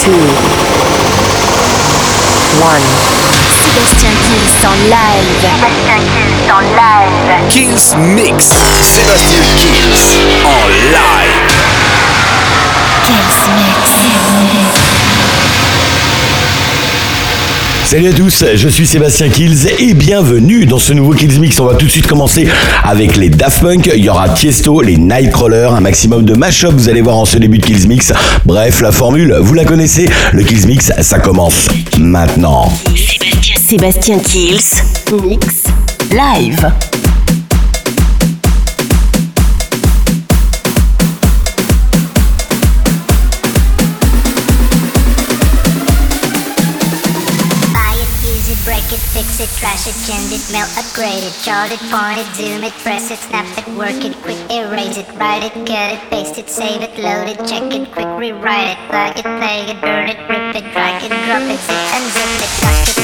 two, one. Sébastien Kills en live. Sébastien Kills en live. Kills Mix. Sébastien Kills en live. Kills Mix. Salut à tous, je suis Sébastien Kills et bienvenue dans ce nouveau Kills Mix. On va tout de suite commencer avec les Daft Punk. Il y aura Tiesto, les Nightcrawlers, un maximum de mashup. Vous allez voir en ce début de Kills Mix. Bref, la formule, vous la connaissez. Le Kills Mix, ça commence maintenant. Sébastien, Sébastien Kills Mix live. Fix it, trash it, change it, melt, upgrade it, chart it, point it, zoom it, press it, snap it, work it, quick erase it, write it, cut it, paste it, save it, load it, check it, quick rewrite it, plug it, play it, burn it, rip it, drag it, drop it, zip and zip it, tuck it,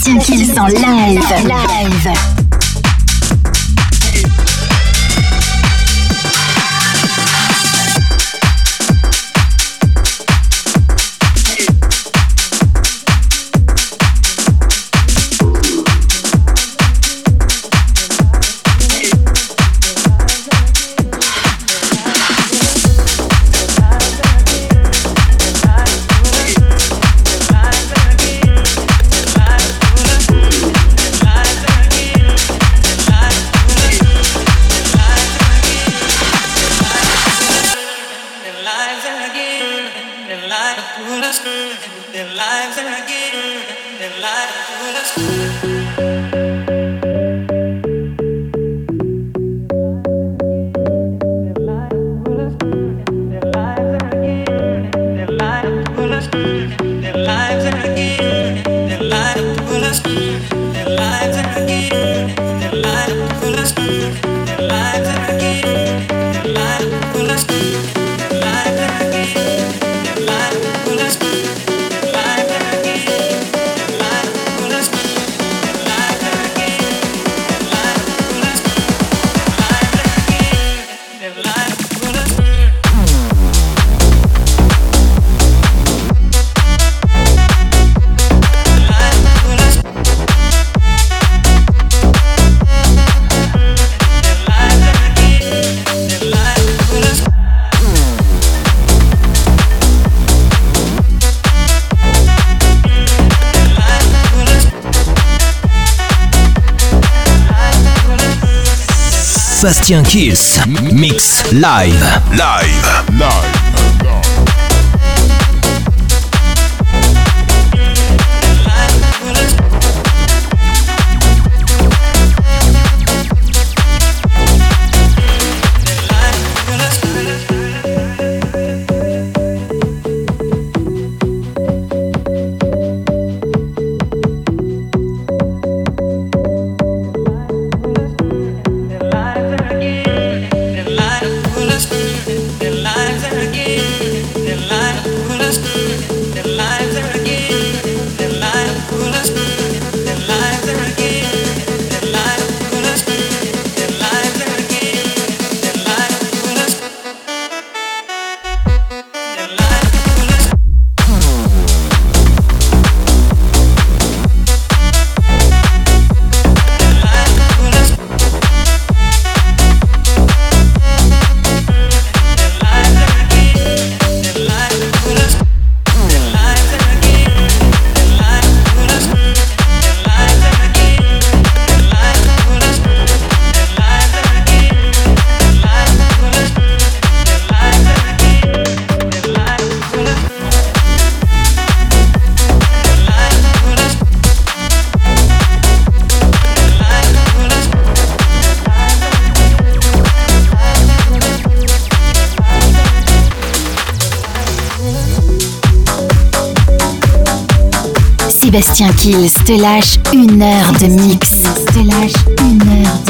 Sébastien Kills en live. live. Sébastien Kiss, Mix live. Live. Live. Qu'ils te lâche une heure de mix. Te lâche une heure de mix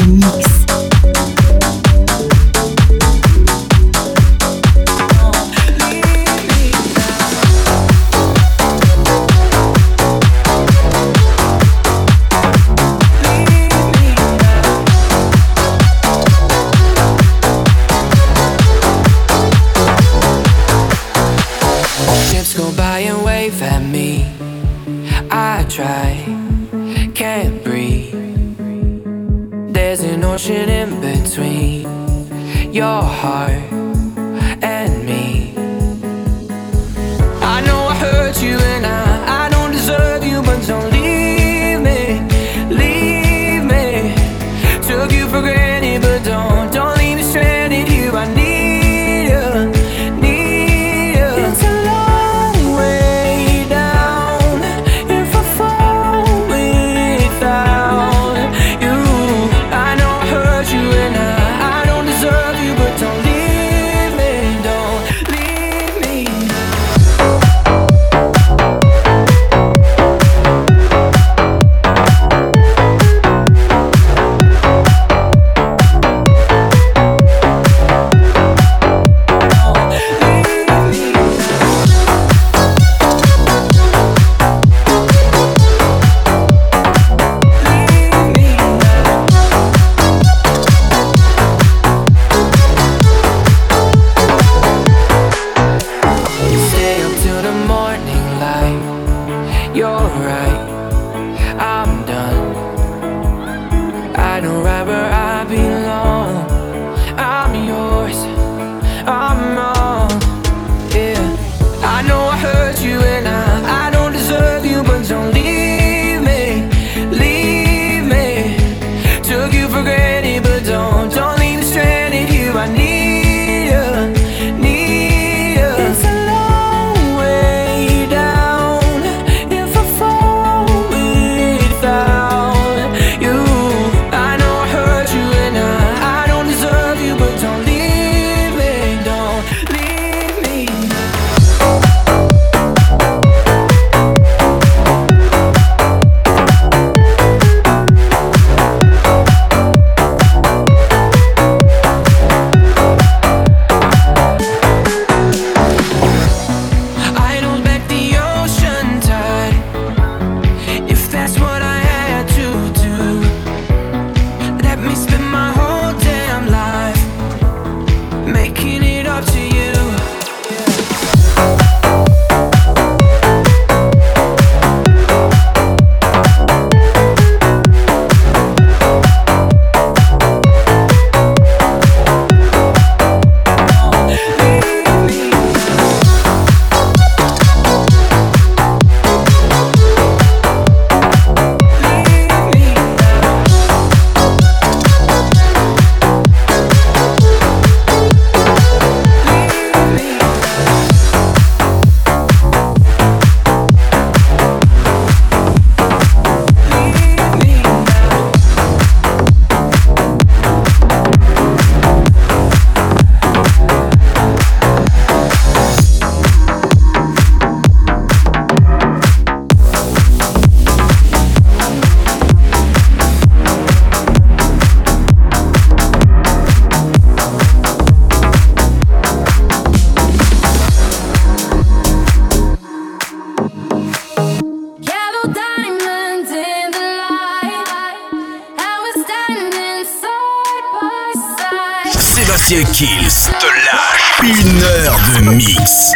Sébastien Kills te lâche une heure de mix.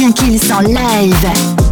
Sébastien Kills en live.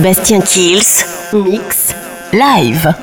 Sébastien Kills, mix live.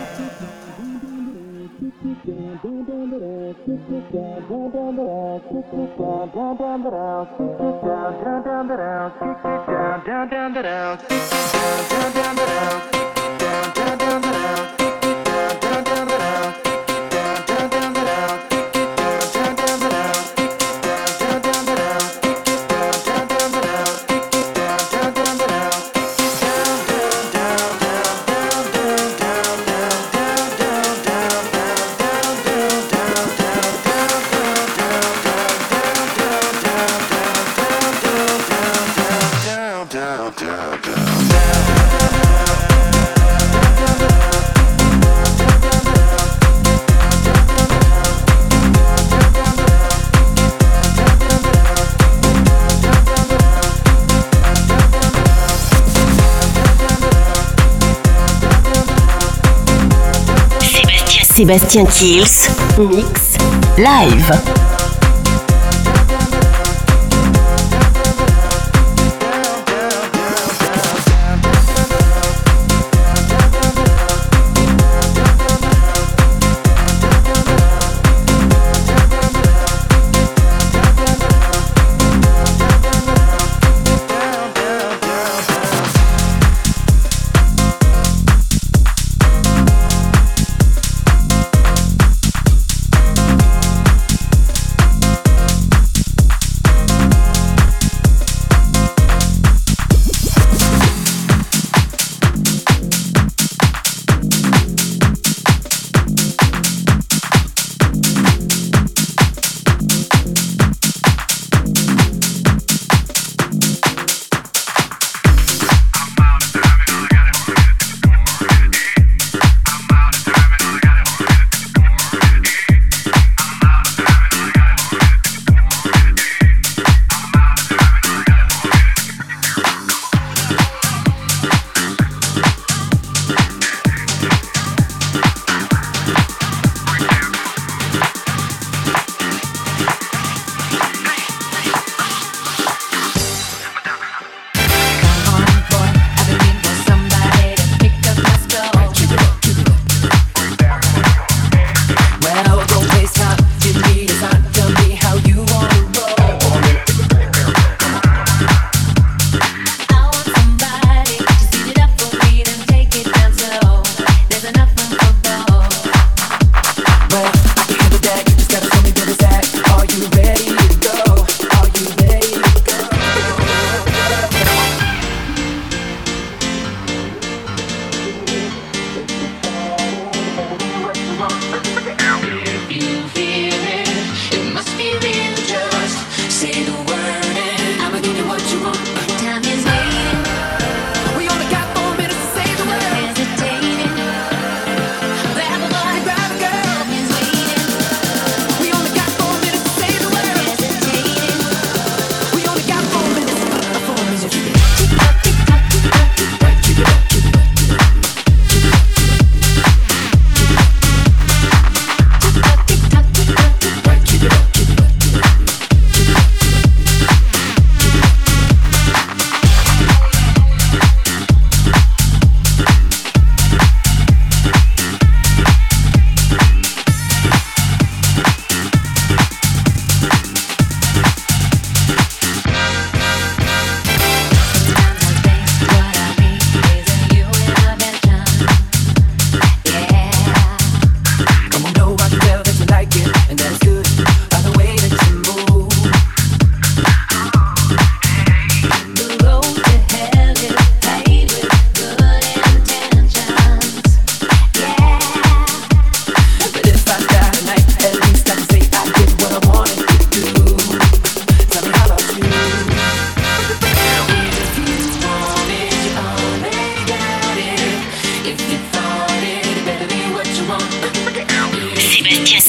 Sébastien Kills, mix live.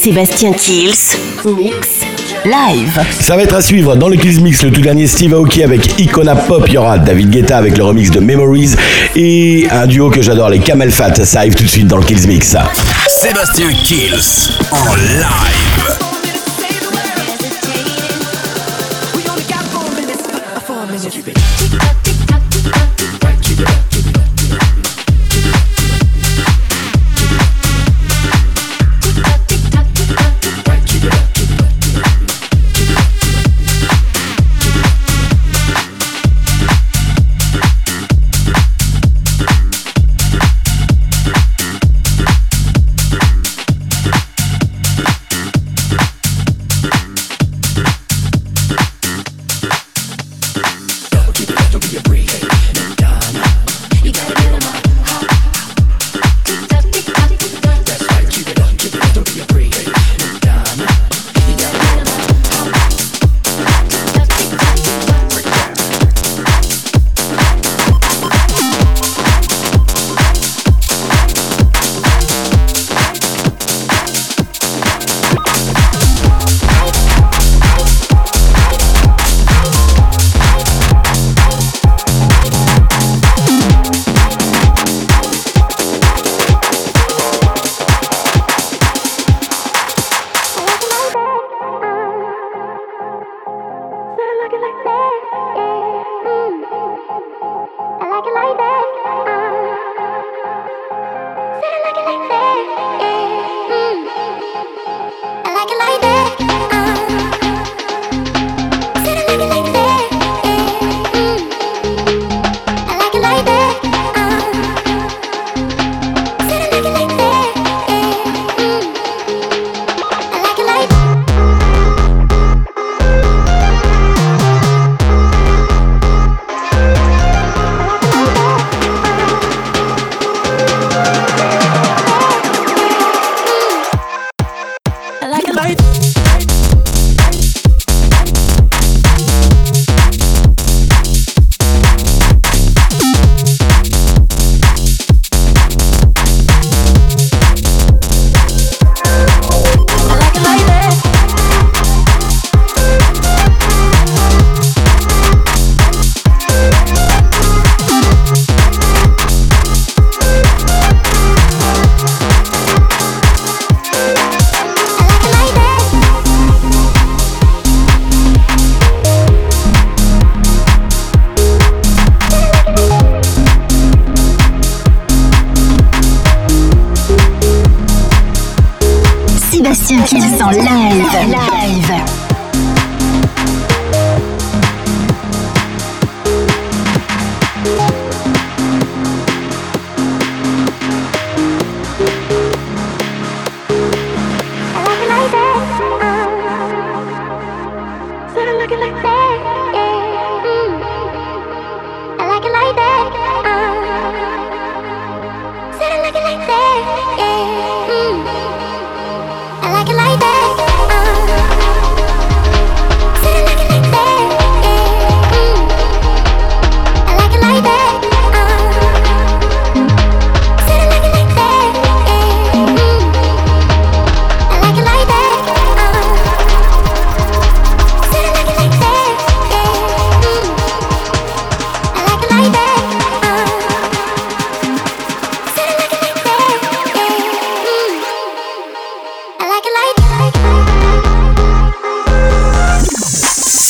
Sébastien Kills, mix live. Ça va être à suivre dans le Kills Mix, le tout dernier Steve Aoki avec Icona Pop. Il y aura David Guetta avec le remix de Memories et un duo que j'adore, les Camel Fat. Ça arrive tout de suite dans le Kills Mix. Sébastien Kills en live. like that.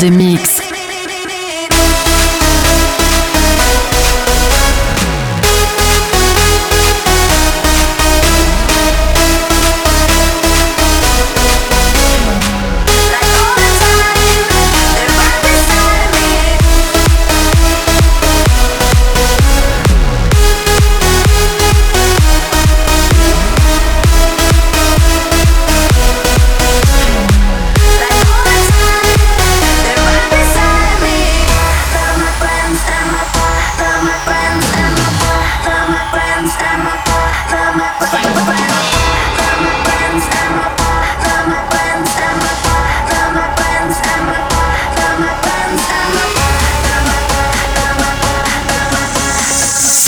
de mix.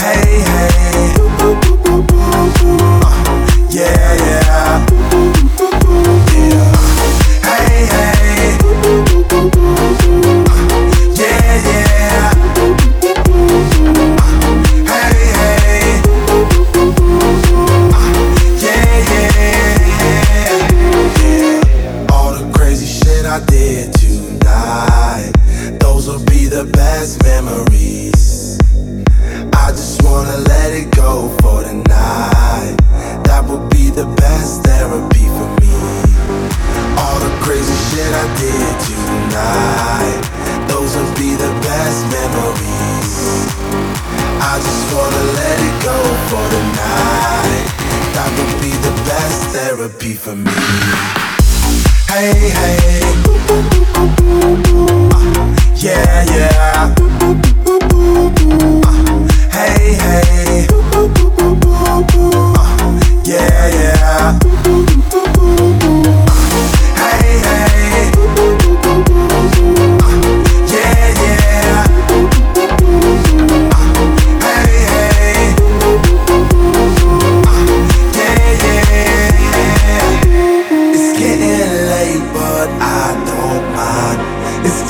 hey, hey.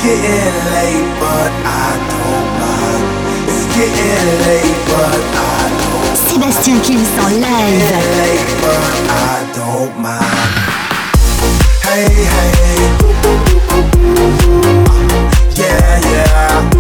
getting late, but I don't mind. It's getting late, but I don't. Sébastien Kills en live. It's late, but I don't mind. Hey, hey. Yeah, yeah.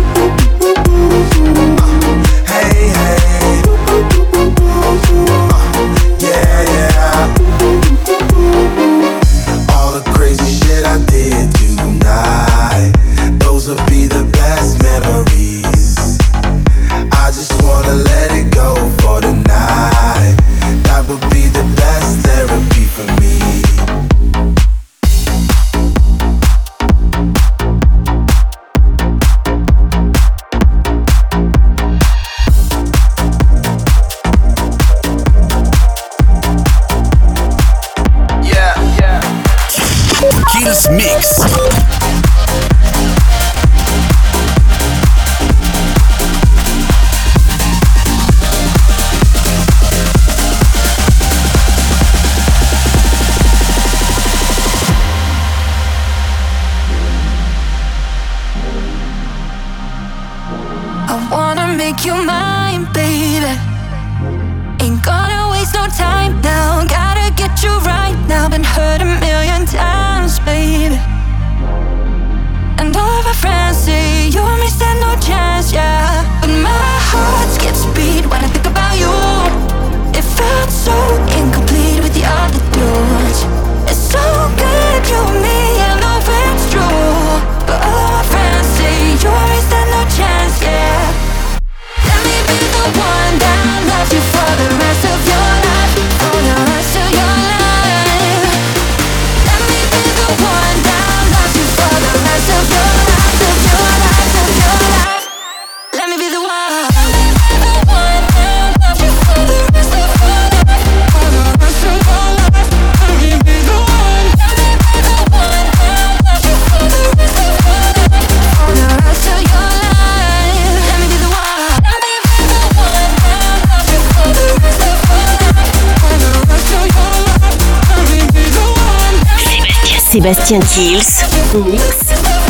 Sébastien Kills, Mix,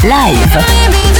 Live.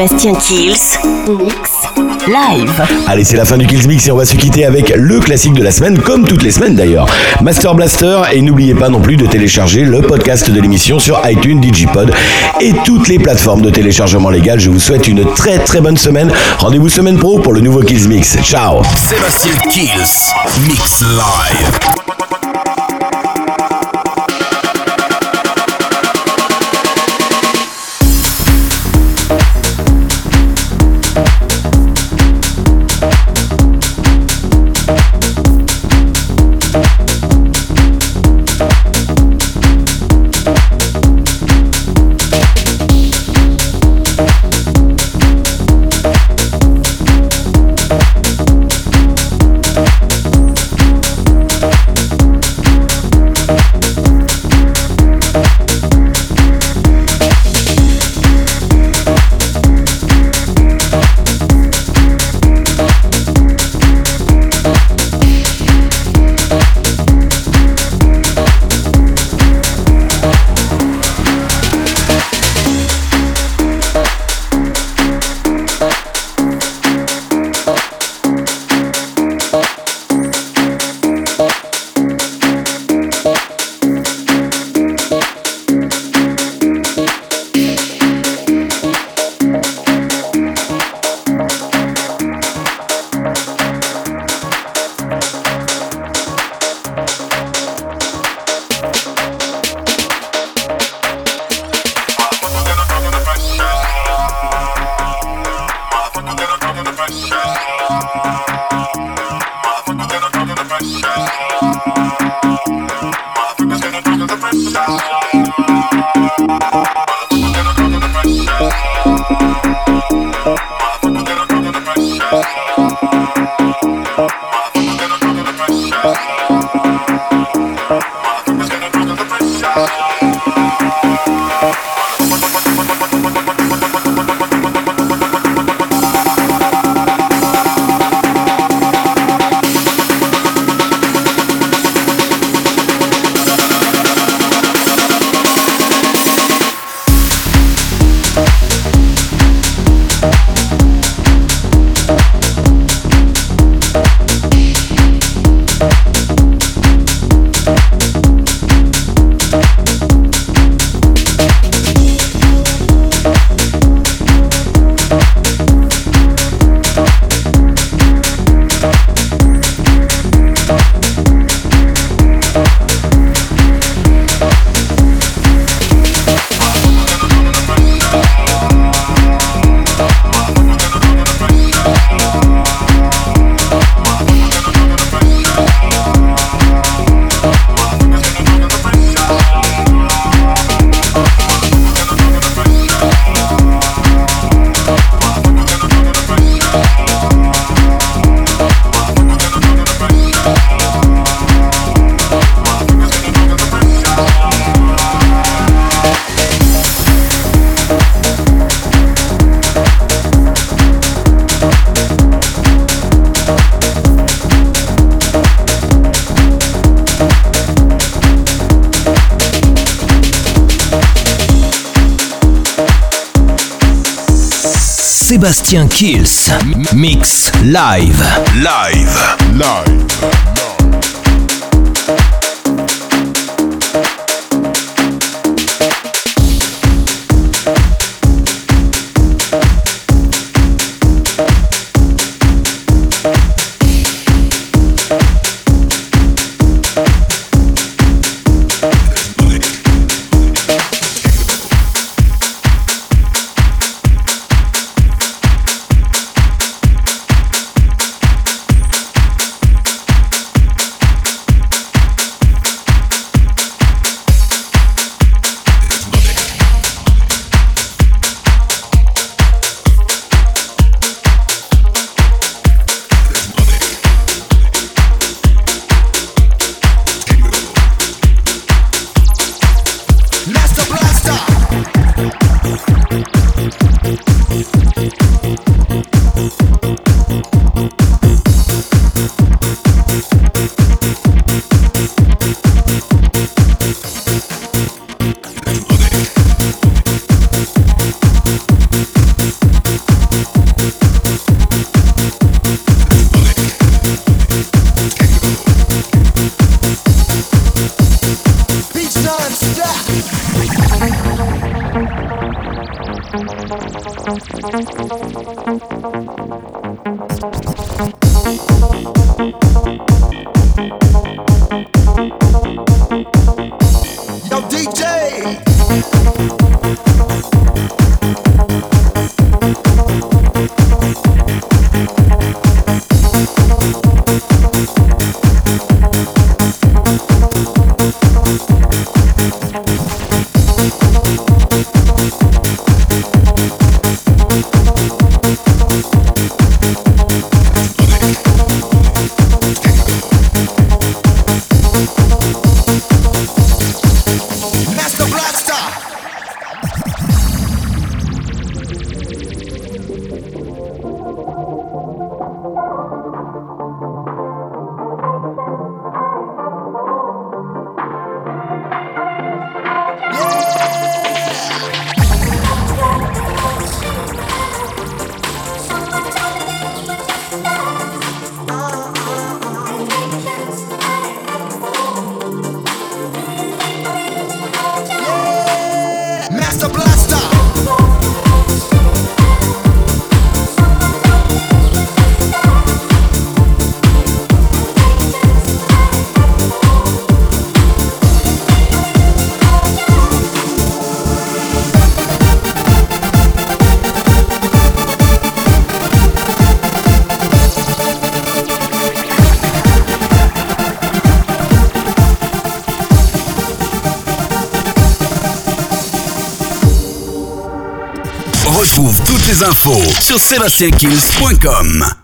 Sébastien Kills. Mix live. Allez, c'est la fin du Kills Mix et on va se quitter avec le classique de la semaine, comme toutes les semaines d'ailleurs. Master Blaster, et n'oubliez pas non plus de télécharger le podcast de l'émission sur iTunes, Digipod et toutes les plateformes de téléchargement légal. Je vous souhaite une très très bonne semaine. Rendez-vous semaine pro pour le nouveau Kills Mix. Ciao Sébastien Kills. Mix live. Sébastien Kills. Mix live. Live. Live. Sur.